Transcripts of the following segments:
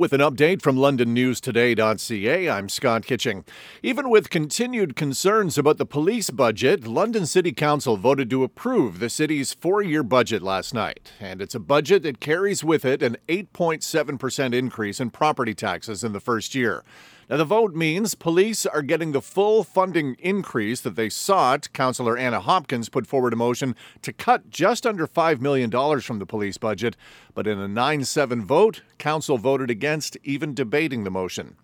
With an update from LondonNewsToday.ca, I'm Scott Kitching. Even with continued concerns about the police budget, London City Council voted to approve the city's four year budget last night. And it's a budget that carries with it an 8.7% increase in property taxes in the first year. Now, the vote means police are getting the full funding increase that they sought. Councillor Anna Hopkins put forward a motion to cut just under $5 million from the police budget, but in a 9 7 vote, Council voted against even debating the motion.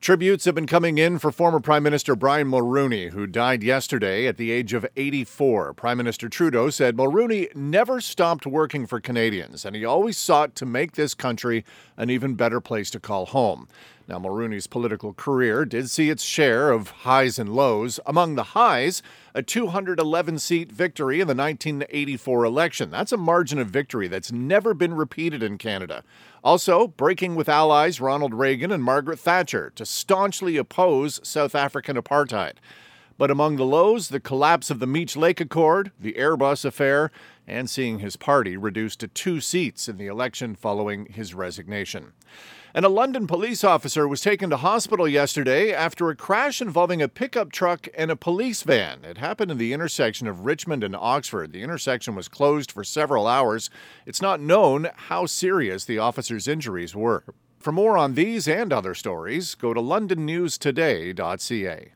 Tributes have been coming in for former Prime Minister Brian Mulroney, who died yesterday at the age of 84. Prime Minister Trudeau said Mulroney never stopped working for Canadians, and he always sought to make this country an even better place to call home. Now, Mulroney's political career did see its share of highs and lows. Among the highs, a 211 seat victory in the 1984 election. That's a margin of victory that's never been repeated in Canada. Also, breaking with allies Ronald Reagan and Margaret Thatcher to staunchly oppose South African apartheid. But among the lows, the collapse of the Meech Lake Accord, the Airbus affair, and seeing his party reduced to two seats in the election following his resignation. And a London police officer was taken to hospital yesterday after a crash involving a pickup truck and a police van. It happened in the intersection of Richmond and Oxford. The intersection was closed for several hours. It's not known how serious the officer's injuries were. For more on these and other stories, go to londonnewstoday.ca.